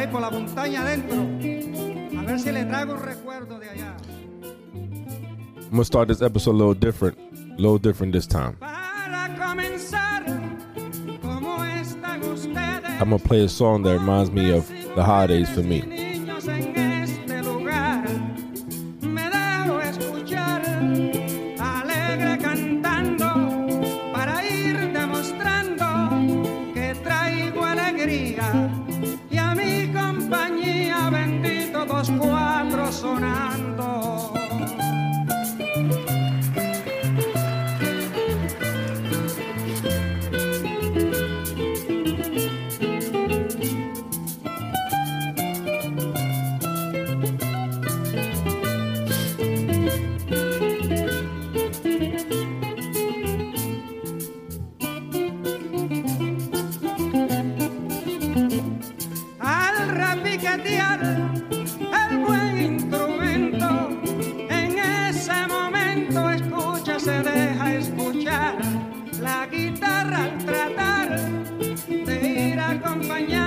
ahí por la montaña adentro. A ver si le traigo un recuerdo de allá. I'm gonna start this episode a little different, a little different this time. Para comenzar, ¿cómo están ustedes? I'm gonna play a song that reminds me of the holidays for me. Guitarra al tratar de ir acompañando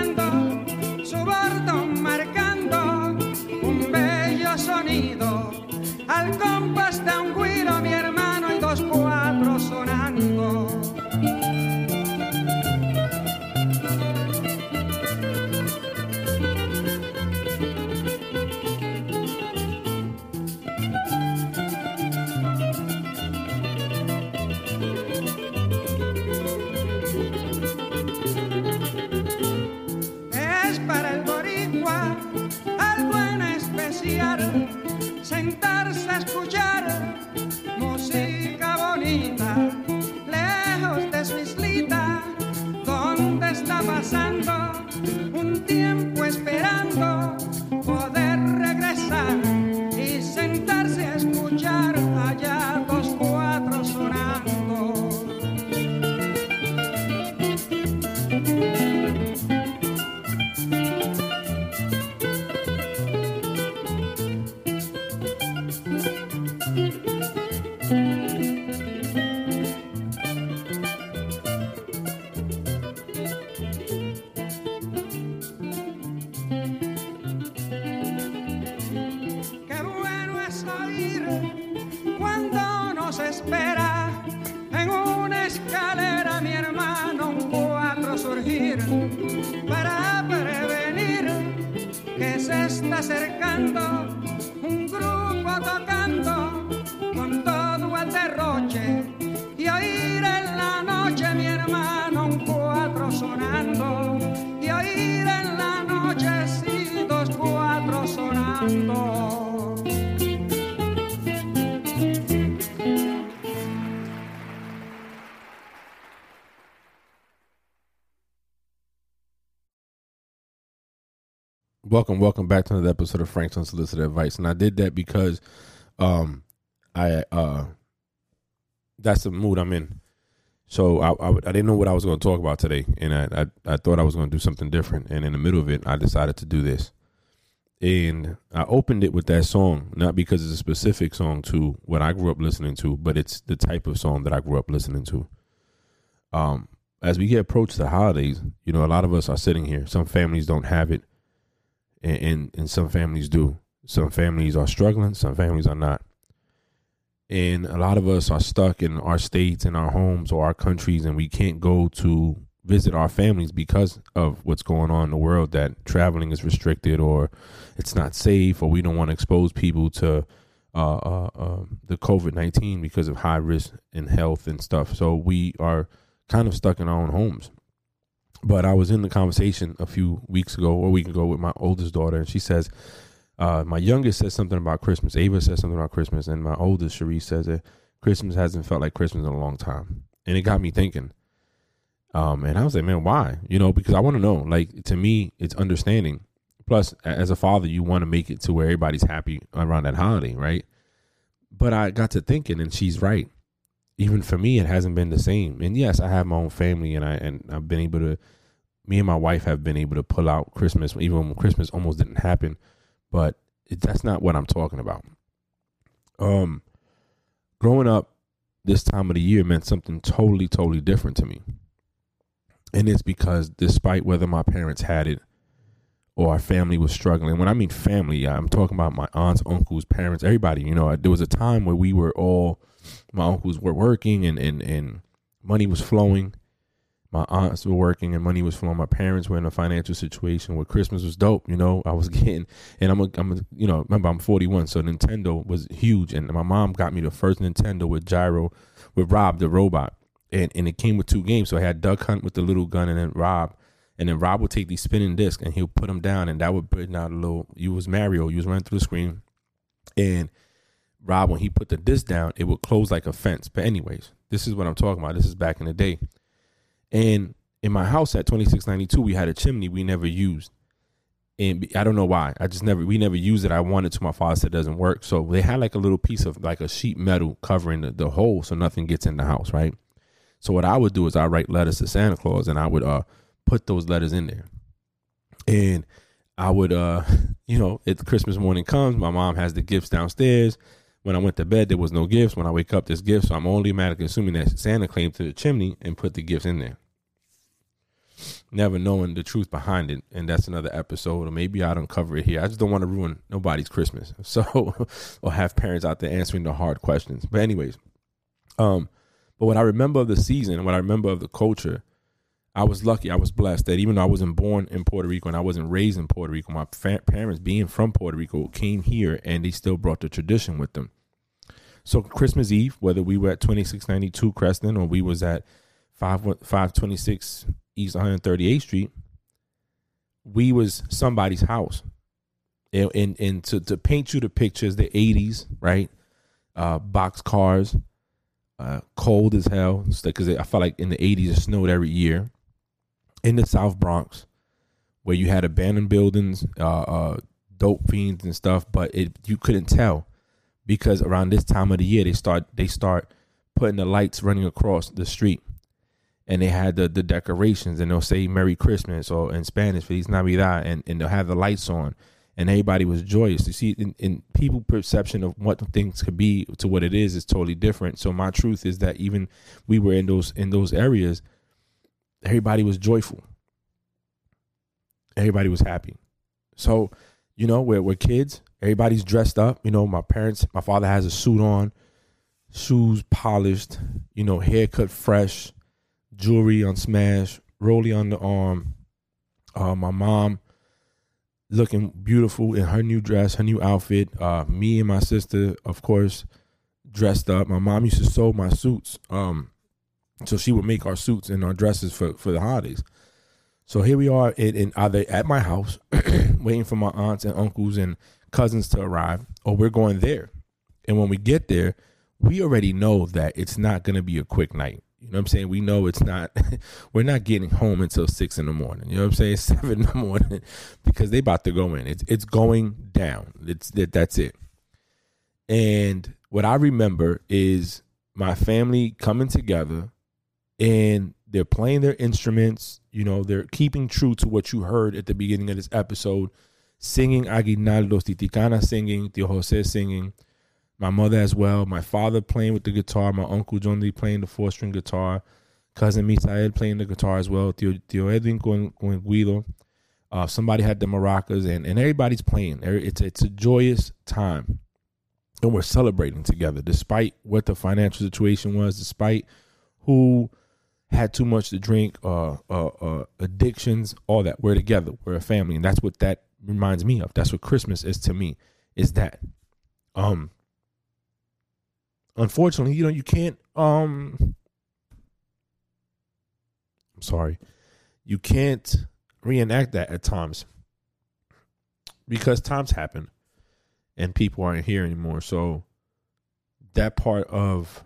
sentarse a escuchar para prevenir que se está acercando un grupo tocando con todo el derroche Welcome, welcome back to another episode of Frank's Unsolicited Advice. And I did that because um I uh that's the mood I'm in. So I I, I didn't know what I was going to talk about today, and I, I I thought I was going to do something different. And in the middle of it, I decided to do this. And I opened it with that song, not because it's a specific song to what I grew up listening to, but it's the type of song that I grew up listening to. Um, as we get approached the holidays, you know, a lot of us are sitting here. Some families don't have it and, and and some families do. Some families are struggling, some families are not. And a lot of us are stuck in our states and our homes or our countries and we can't go to visit our families because of what's going on in the world that traveling is restricted or it's not safe or we don't want to expose people to uh, uh, uh, the COVID-19 because of high risk in health and stuff. So we are kind of stuck in our own homes but I was in the conversation a few weeks ago or a week ago with my oldest daughter, and she says, uh, my youngest says something about Christmas. Ava says something about Christmas, and my oldest, Cherie, says that Christmas hasn't felt like Christmas in a long time. And it got me thinking. Um, and I was like, man, why? You know, because I want to know. Like, to me, it's understanding. Plus, as a father, you want to make it to where everybody's happy around that holiday, right? But I got to thinking, and she's right. Even for me, it hasn't been the same. And yes, I have my own family, and I and I've been able to. Me and my wife have been able to pull out Christmas, even when Christmas almost didn't happen. But it, that's not what I'm talking about. Um, growing up, this time of the year meant something totally, totally different to me. And it's because despite whether my parents had it or our family was struggling. When I mean family, I'm talking about my aunts, uncles, parents, everybody. You know, there was a time where we were all, my uncles were working and and and money was flowing. My aunts were working and money was flowing. My parents were in a financial situation where Christmas was dope. You know, I was getting, and I'm, a, I'm, a, you know, remember I'm 41, so Nintendo was huge, and my mom got me the first Nintendo with gyro, with Rob the robot, and and it came with two games. So I had Duck Hunt with the little gun, and then Rob and then Rob would take these spinning discs and he'll put them down, and that would bring out a little. You was Mario. You was running through the screen, and Rob, when he put the disc down, it would close like a fence. But anyways, this is what I'm talking about. This is back in the day, and in my house at 2692, we had a chimney we never used, and I don't know why. I just never we never used it. I wanted to. My father said it doesn't work, so they had like a little piece of like a sheet metal covering the, the hole so nothing gets in the house, right? So what I would do is I write letters to Santa Claus, and I would uh put those letters in there. And I would, uh, you know, it's Christmas morning comes, my mom has the gifts downstairs. When I went to bed, there was no gifts. When I wake up, there's gifts. So I'm only automatically assuming that Santa came to the chimney and put the gifts in there. Never knowing the truth behind it. And that's another episode. Or maybe I don't cover it here. I just don't want to ruin nobody's Christmas. So, or have parents out there answering the hard questions. But, anyways, um, but what I remember of the season what I remember of the culture I was lucky. I was blessed that even though I wasn't born in Puerto Rico and I wasn't raised in Puerto Rico, my fa- parents, being from Puerto Rico, came here and they still brought the tradition with them. So Christmas Eve, whether we were at 2692 Creston or we was at 5 526 East 138th Street, we was somebody's house. And, and, and to, to paint you the pictures, the 80s, right? Uh, box cars, uh, cold as hell because I felt like in the 80s it snowed every year in the South Bronx where you had abandoned buildings, uh, uh, dope fiends and stuff, but it you couldn't tell because around this time of the year they start they start putting the lights running across the street, and they had the the decorations and they'll say Merry Christmas or in Spanish Feliz Navidad, and and they'll have the lights on, and everybody was joyous. You see, in, in people perception of what things could be to what it is is totally different. So my truth is that even we were in those in those areas everybody was joyful. Everybody was happy. So, you know, we're, we're kids. Everybody's dressed up. You know, my parents, my father has a suit on, shoes polished, you know, haircut fresh, jewelry on smash, rolly on the arm. Uh, my mom looking beautiful in her new dress, her new outfit. Uh, me and my sister, of course, dressed up. My mom used to sew my suits. Um, so she would make our suits and our dresses for, for the holidays. So here we are in, in either at my house, waiting for my aunts and uncles and cousins to arrive, or we're going there. And when we get there, we already know that it's not going to be a quick night. You know what I'm saying? We know it's not, we're not getting home until six in the morning. You know what I'm saying? Seven in the morning because they about to go in. It's, it's going down. It's that, that's it. And what I remember is my family coming together and they're playing their instruments. You know, they're keeping true to what you heard at the beginning of this episode, singing Aguinaldos, Titi Kana singing, Tio Jose singing, my mother as well, my father playing with the guitar, my uncle John Lee playing the four string guitar, cousin Misael playing the guitar as well, Tio, Tio Edwin going, going güiro. Uh, somebody had the maracas, and, and everybody's playing. It's it's a joyous time, and we're celebrating together, despite what the financial situation was, despite who had too much to drink, uh, uh, uh, addictions, all that. We're together. We're a family, and that's what that reminds me of. That's what Christmas is to me. Is that, um, unfortunately, you know, you can't. Um, I'm sorry, you can't reenact that at times because times happen, and people aren't here anymore. So that part of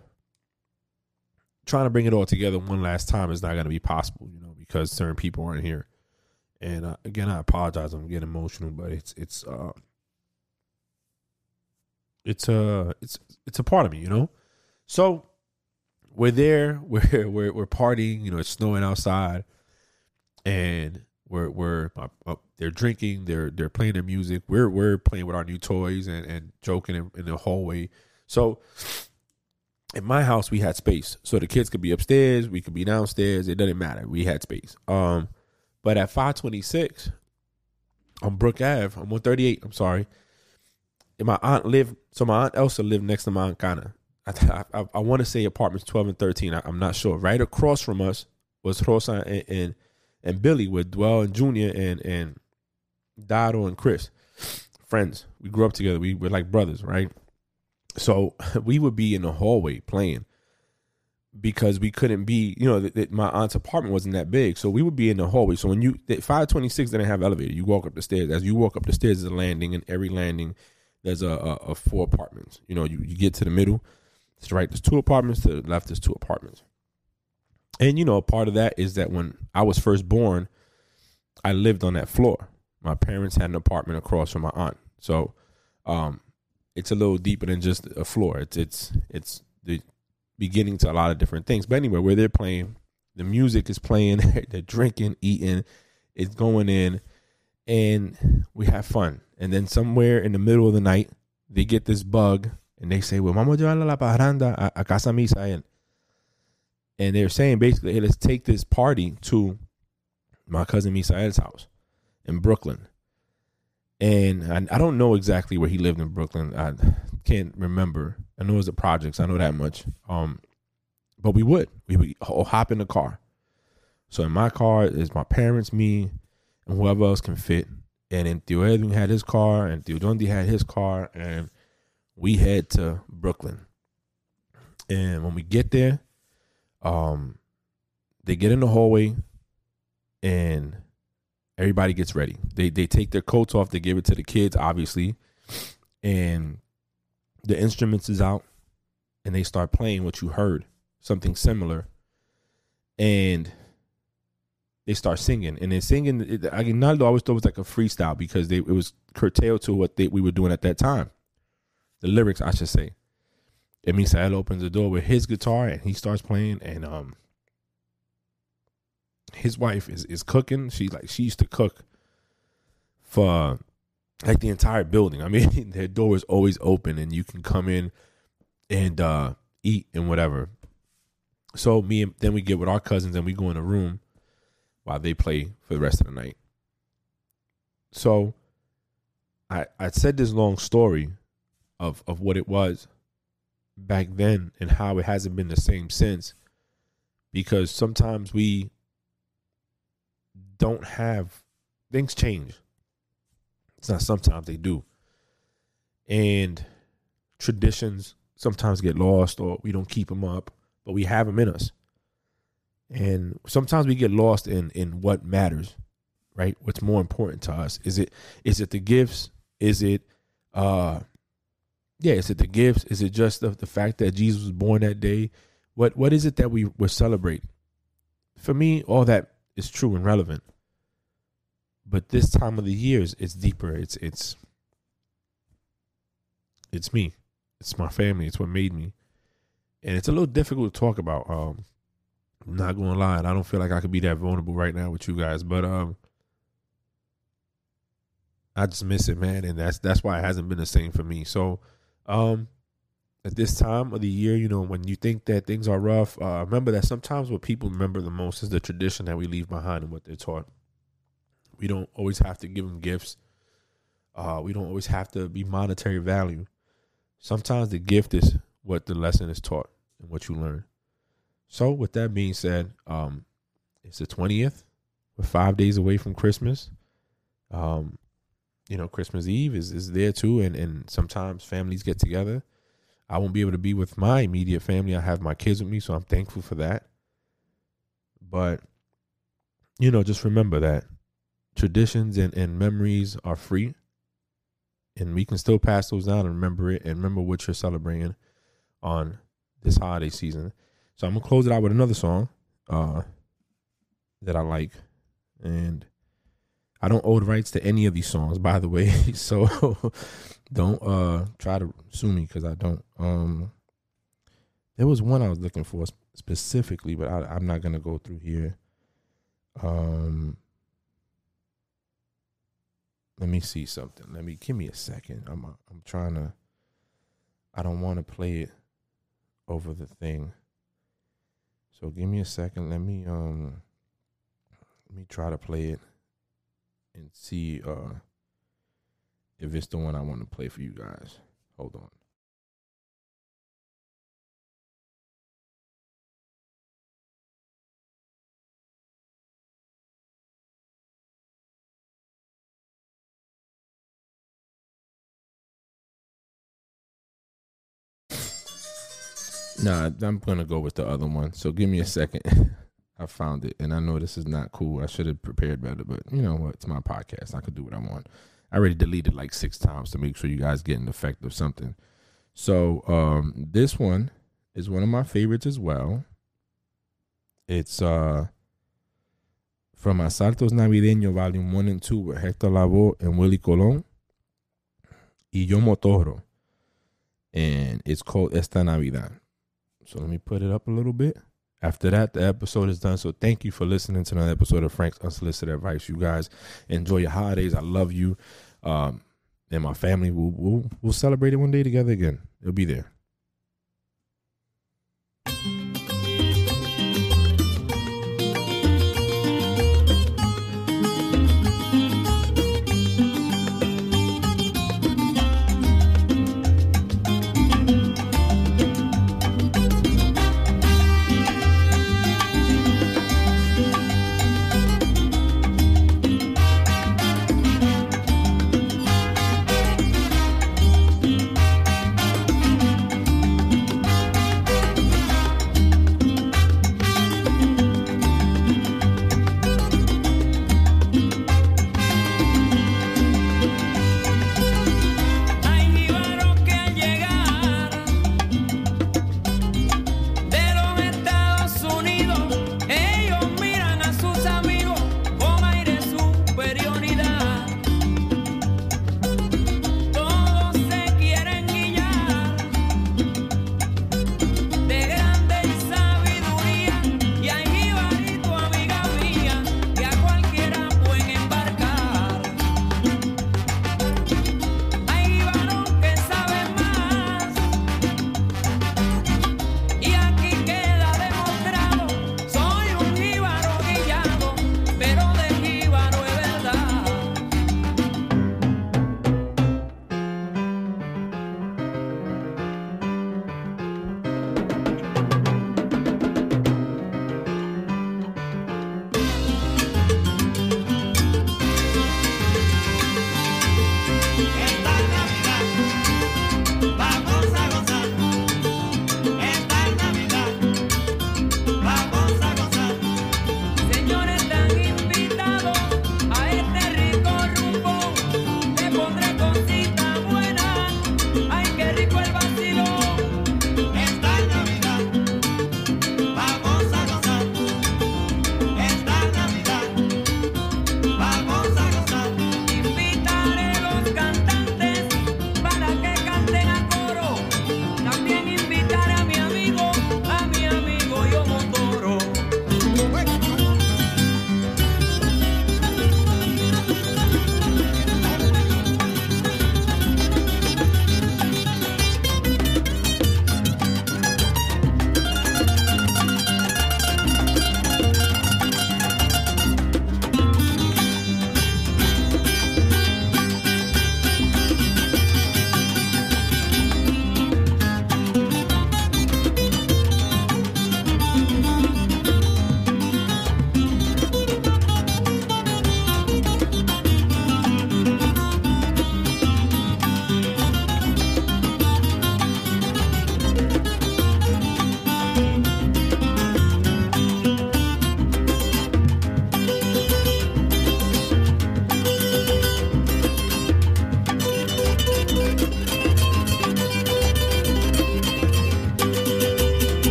trying to bring it all together one last time is not going to be possible, you know, because certain people aren't here. And uh, again, I apologize. I'm getting emotional, but it's it's uh it's a uh, it's it's a part of me, you know. So we're there. We're we're we're partying. You know, it's snowing outside, and we're we're uh, uh, they're drinking. They're they're playing their music. We're we're playing with our new toys and and joking in, in the hallway. So in my house we had space so the kids could be upstairs we could be downstairs it doesn't matter we had space um but at 526 on Brook Ave, on 138. I'm sorry. And my aunt lived, so my aunt Elsa lived next to my aunt Kana. I, I, I want to say apartments 12 and 13. I, am not sure. Right across from us was Rosa and, and, and Billy with Dwell and Junior and, and Dado and Chris. Friends. We grew up together. We were like brothers, right? So we would be in the hallway playing because we couldn't be, you know, my aunt's apartment wasn't that big. So we would be in the hallway. So when you, 526 didn't have elevator. You walk up the stairs. As you walk up the stairs, there's a landing, and every landing, there's a, a, a four apartments. You know, you, you get to the middle, to the right, there's two apartments. To the left, there's two apartments. And, you know, part of that is that when I was first born, I lived on that floor. My parents had an apartment across from my aunt. So, um, it's a little deeper than just a floor. It's it's it's the beginning to a lot of different things. But anyway, where they're playing, the music is playing, they're drinking, eating, it's going in, and we have fun. And then somewhere in the middle of the night, they get this bug and they say, Well, vamos a la parranda a, casa Misael. And they're saying basically, hey, let's take this party to my cousin Misael's house in Brooklyn. And I, I don't know exactly where he lived in Brooklyn. I can't remember. I know it was the projects. I know that much. Um, but we would we would hop in the car. So in my car is my parents, me, and whoever else can fit. And then Tio Edwin had his car, and Tio Dundee had his car, and we head to Brooklyn. And when we get there, um, they get in the hallway, and everybody gets ready. They they take their coats off, they give it to the kids, obviously, and the instruments is out and they start playing what you heard, something similar. And they start singing. And they're singing, it, Aguinaldo always thought it was like a freestyle because they, it was curtailed to what they, we were doing at that time. The lyrics, I should say. And Misael opens the door with his guitar and he starts playing. And um, his wife is, is cooking. She like she used to cook for like the entire building. I mean, their door is always open and you can come in and uh, eat and whatever. So me and then we get with our cousins and we go in a room while they play for the rest of the night. So I I said this long story of of what it was back then and how it hasn't been the same since because sometimes we don't have things change it's not sometimes they do. And traditions sometimes get lost or we don't keep them up, but we have them in us. And sometimes we get lost in in what matters, right? What's more important to us? Is it is it the gifts? Is it uh yeah, is it the gifts? Is it just the, the fact that Jesus was born that day? What what is it that we we're celebrating? For me, all that is true and relevant but this time of the year is it's deeper. It's it's it's me. It's my family. It's what made me. And it's a little difficult to talk about. Um I'm not gonna lie, and I don't feel like I could be that vulnerable right now with you guys, but um I just miss it, man, and that's that's why it hasn't been the same for me. So um at this time of the year, you know, when you think that things are rough, uh, remember that sometimes what people remember the most is the tradition that we leave behind and what they're taught. We don't always have to give them gifts. Uh, we don't always have to be monetary value. Sometimes the gift is what the lesson is taught and what you learn. So, with that being said, um, it's the twentieth. We're five days away from Christmas. Um, you know, Christmas Eve is, is there too, and and sometimes families get together. I won't be able to be with my immediate family. I have my kids with me, so I'm thankful for that. But you know, just remember that traditions and, and memories are free and we can still pass those down and remember it and remember what you're celebrating on this holiday season. So I'm gonna close it out with another song uh, that I like, and I don't owe the rights to any of these songs, by the way. so don't uh, try to sue me because I don't. Um, there was one I was looking for specifically, but I, I'm not gonna go through here. Um, let me see something. Let me give me a second. I'm I'm trying to. I don't want to play it over the thing. So give me a second. Let me um. Let me try to play it and see uh if it's the one I want to play for you guys. Hold on. Nah, I'm gonna go with the other one. So give me a second. I found it, and I know this is not cool. I should have prepared better, but you know what? It's my podcast. I could do what I want. I already deleted like six times to make sure you guys get an effect of something. So um, this one is one of my favorites as well. It's uh from Asaltos Navideño Volume 1 and 2 with Hector Lavoe and Willie Colon. Y Yomo Toro. And it's called Esta Navidad. So let me put it up a little bit. After that, the episode is done. So thank you for listening to another episode of Frank's Unsolicited Advice. You guys enjoy your holidays. I love you. Um, and my family will we'll, we'll celebrate it one day together again. It'll be there.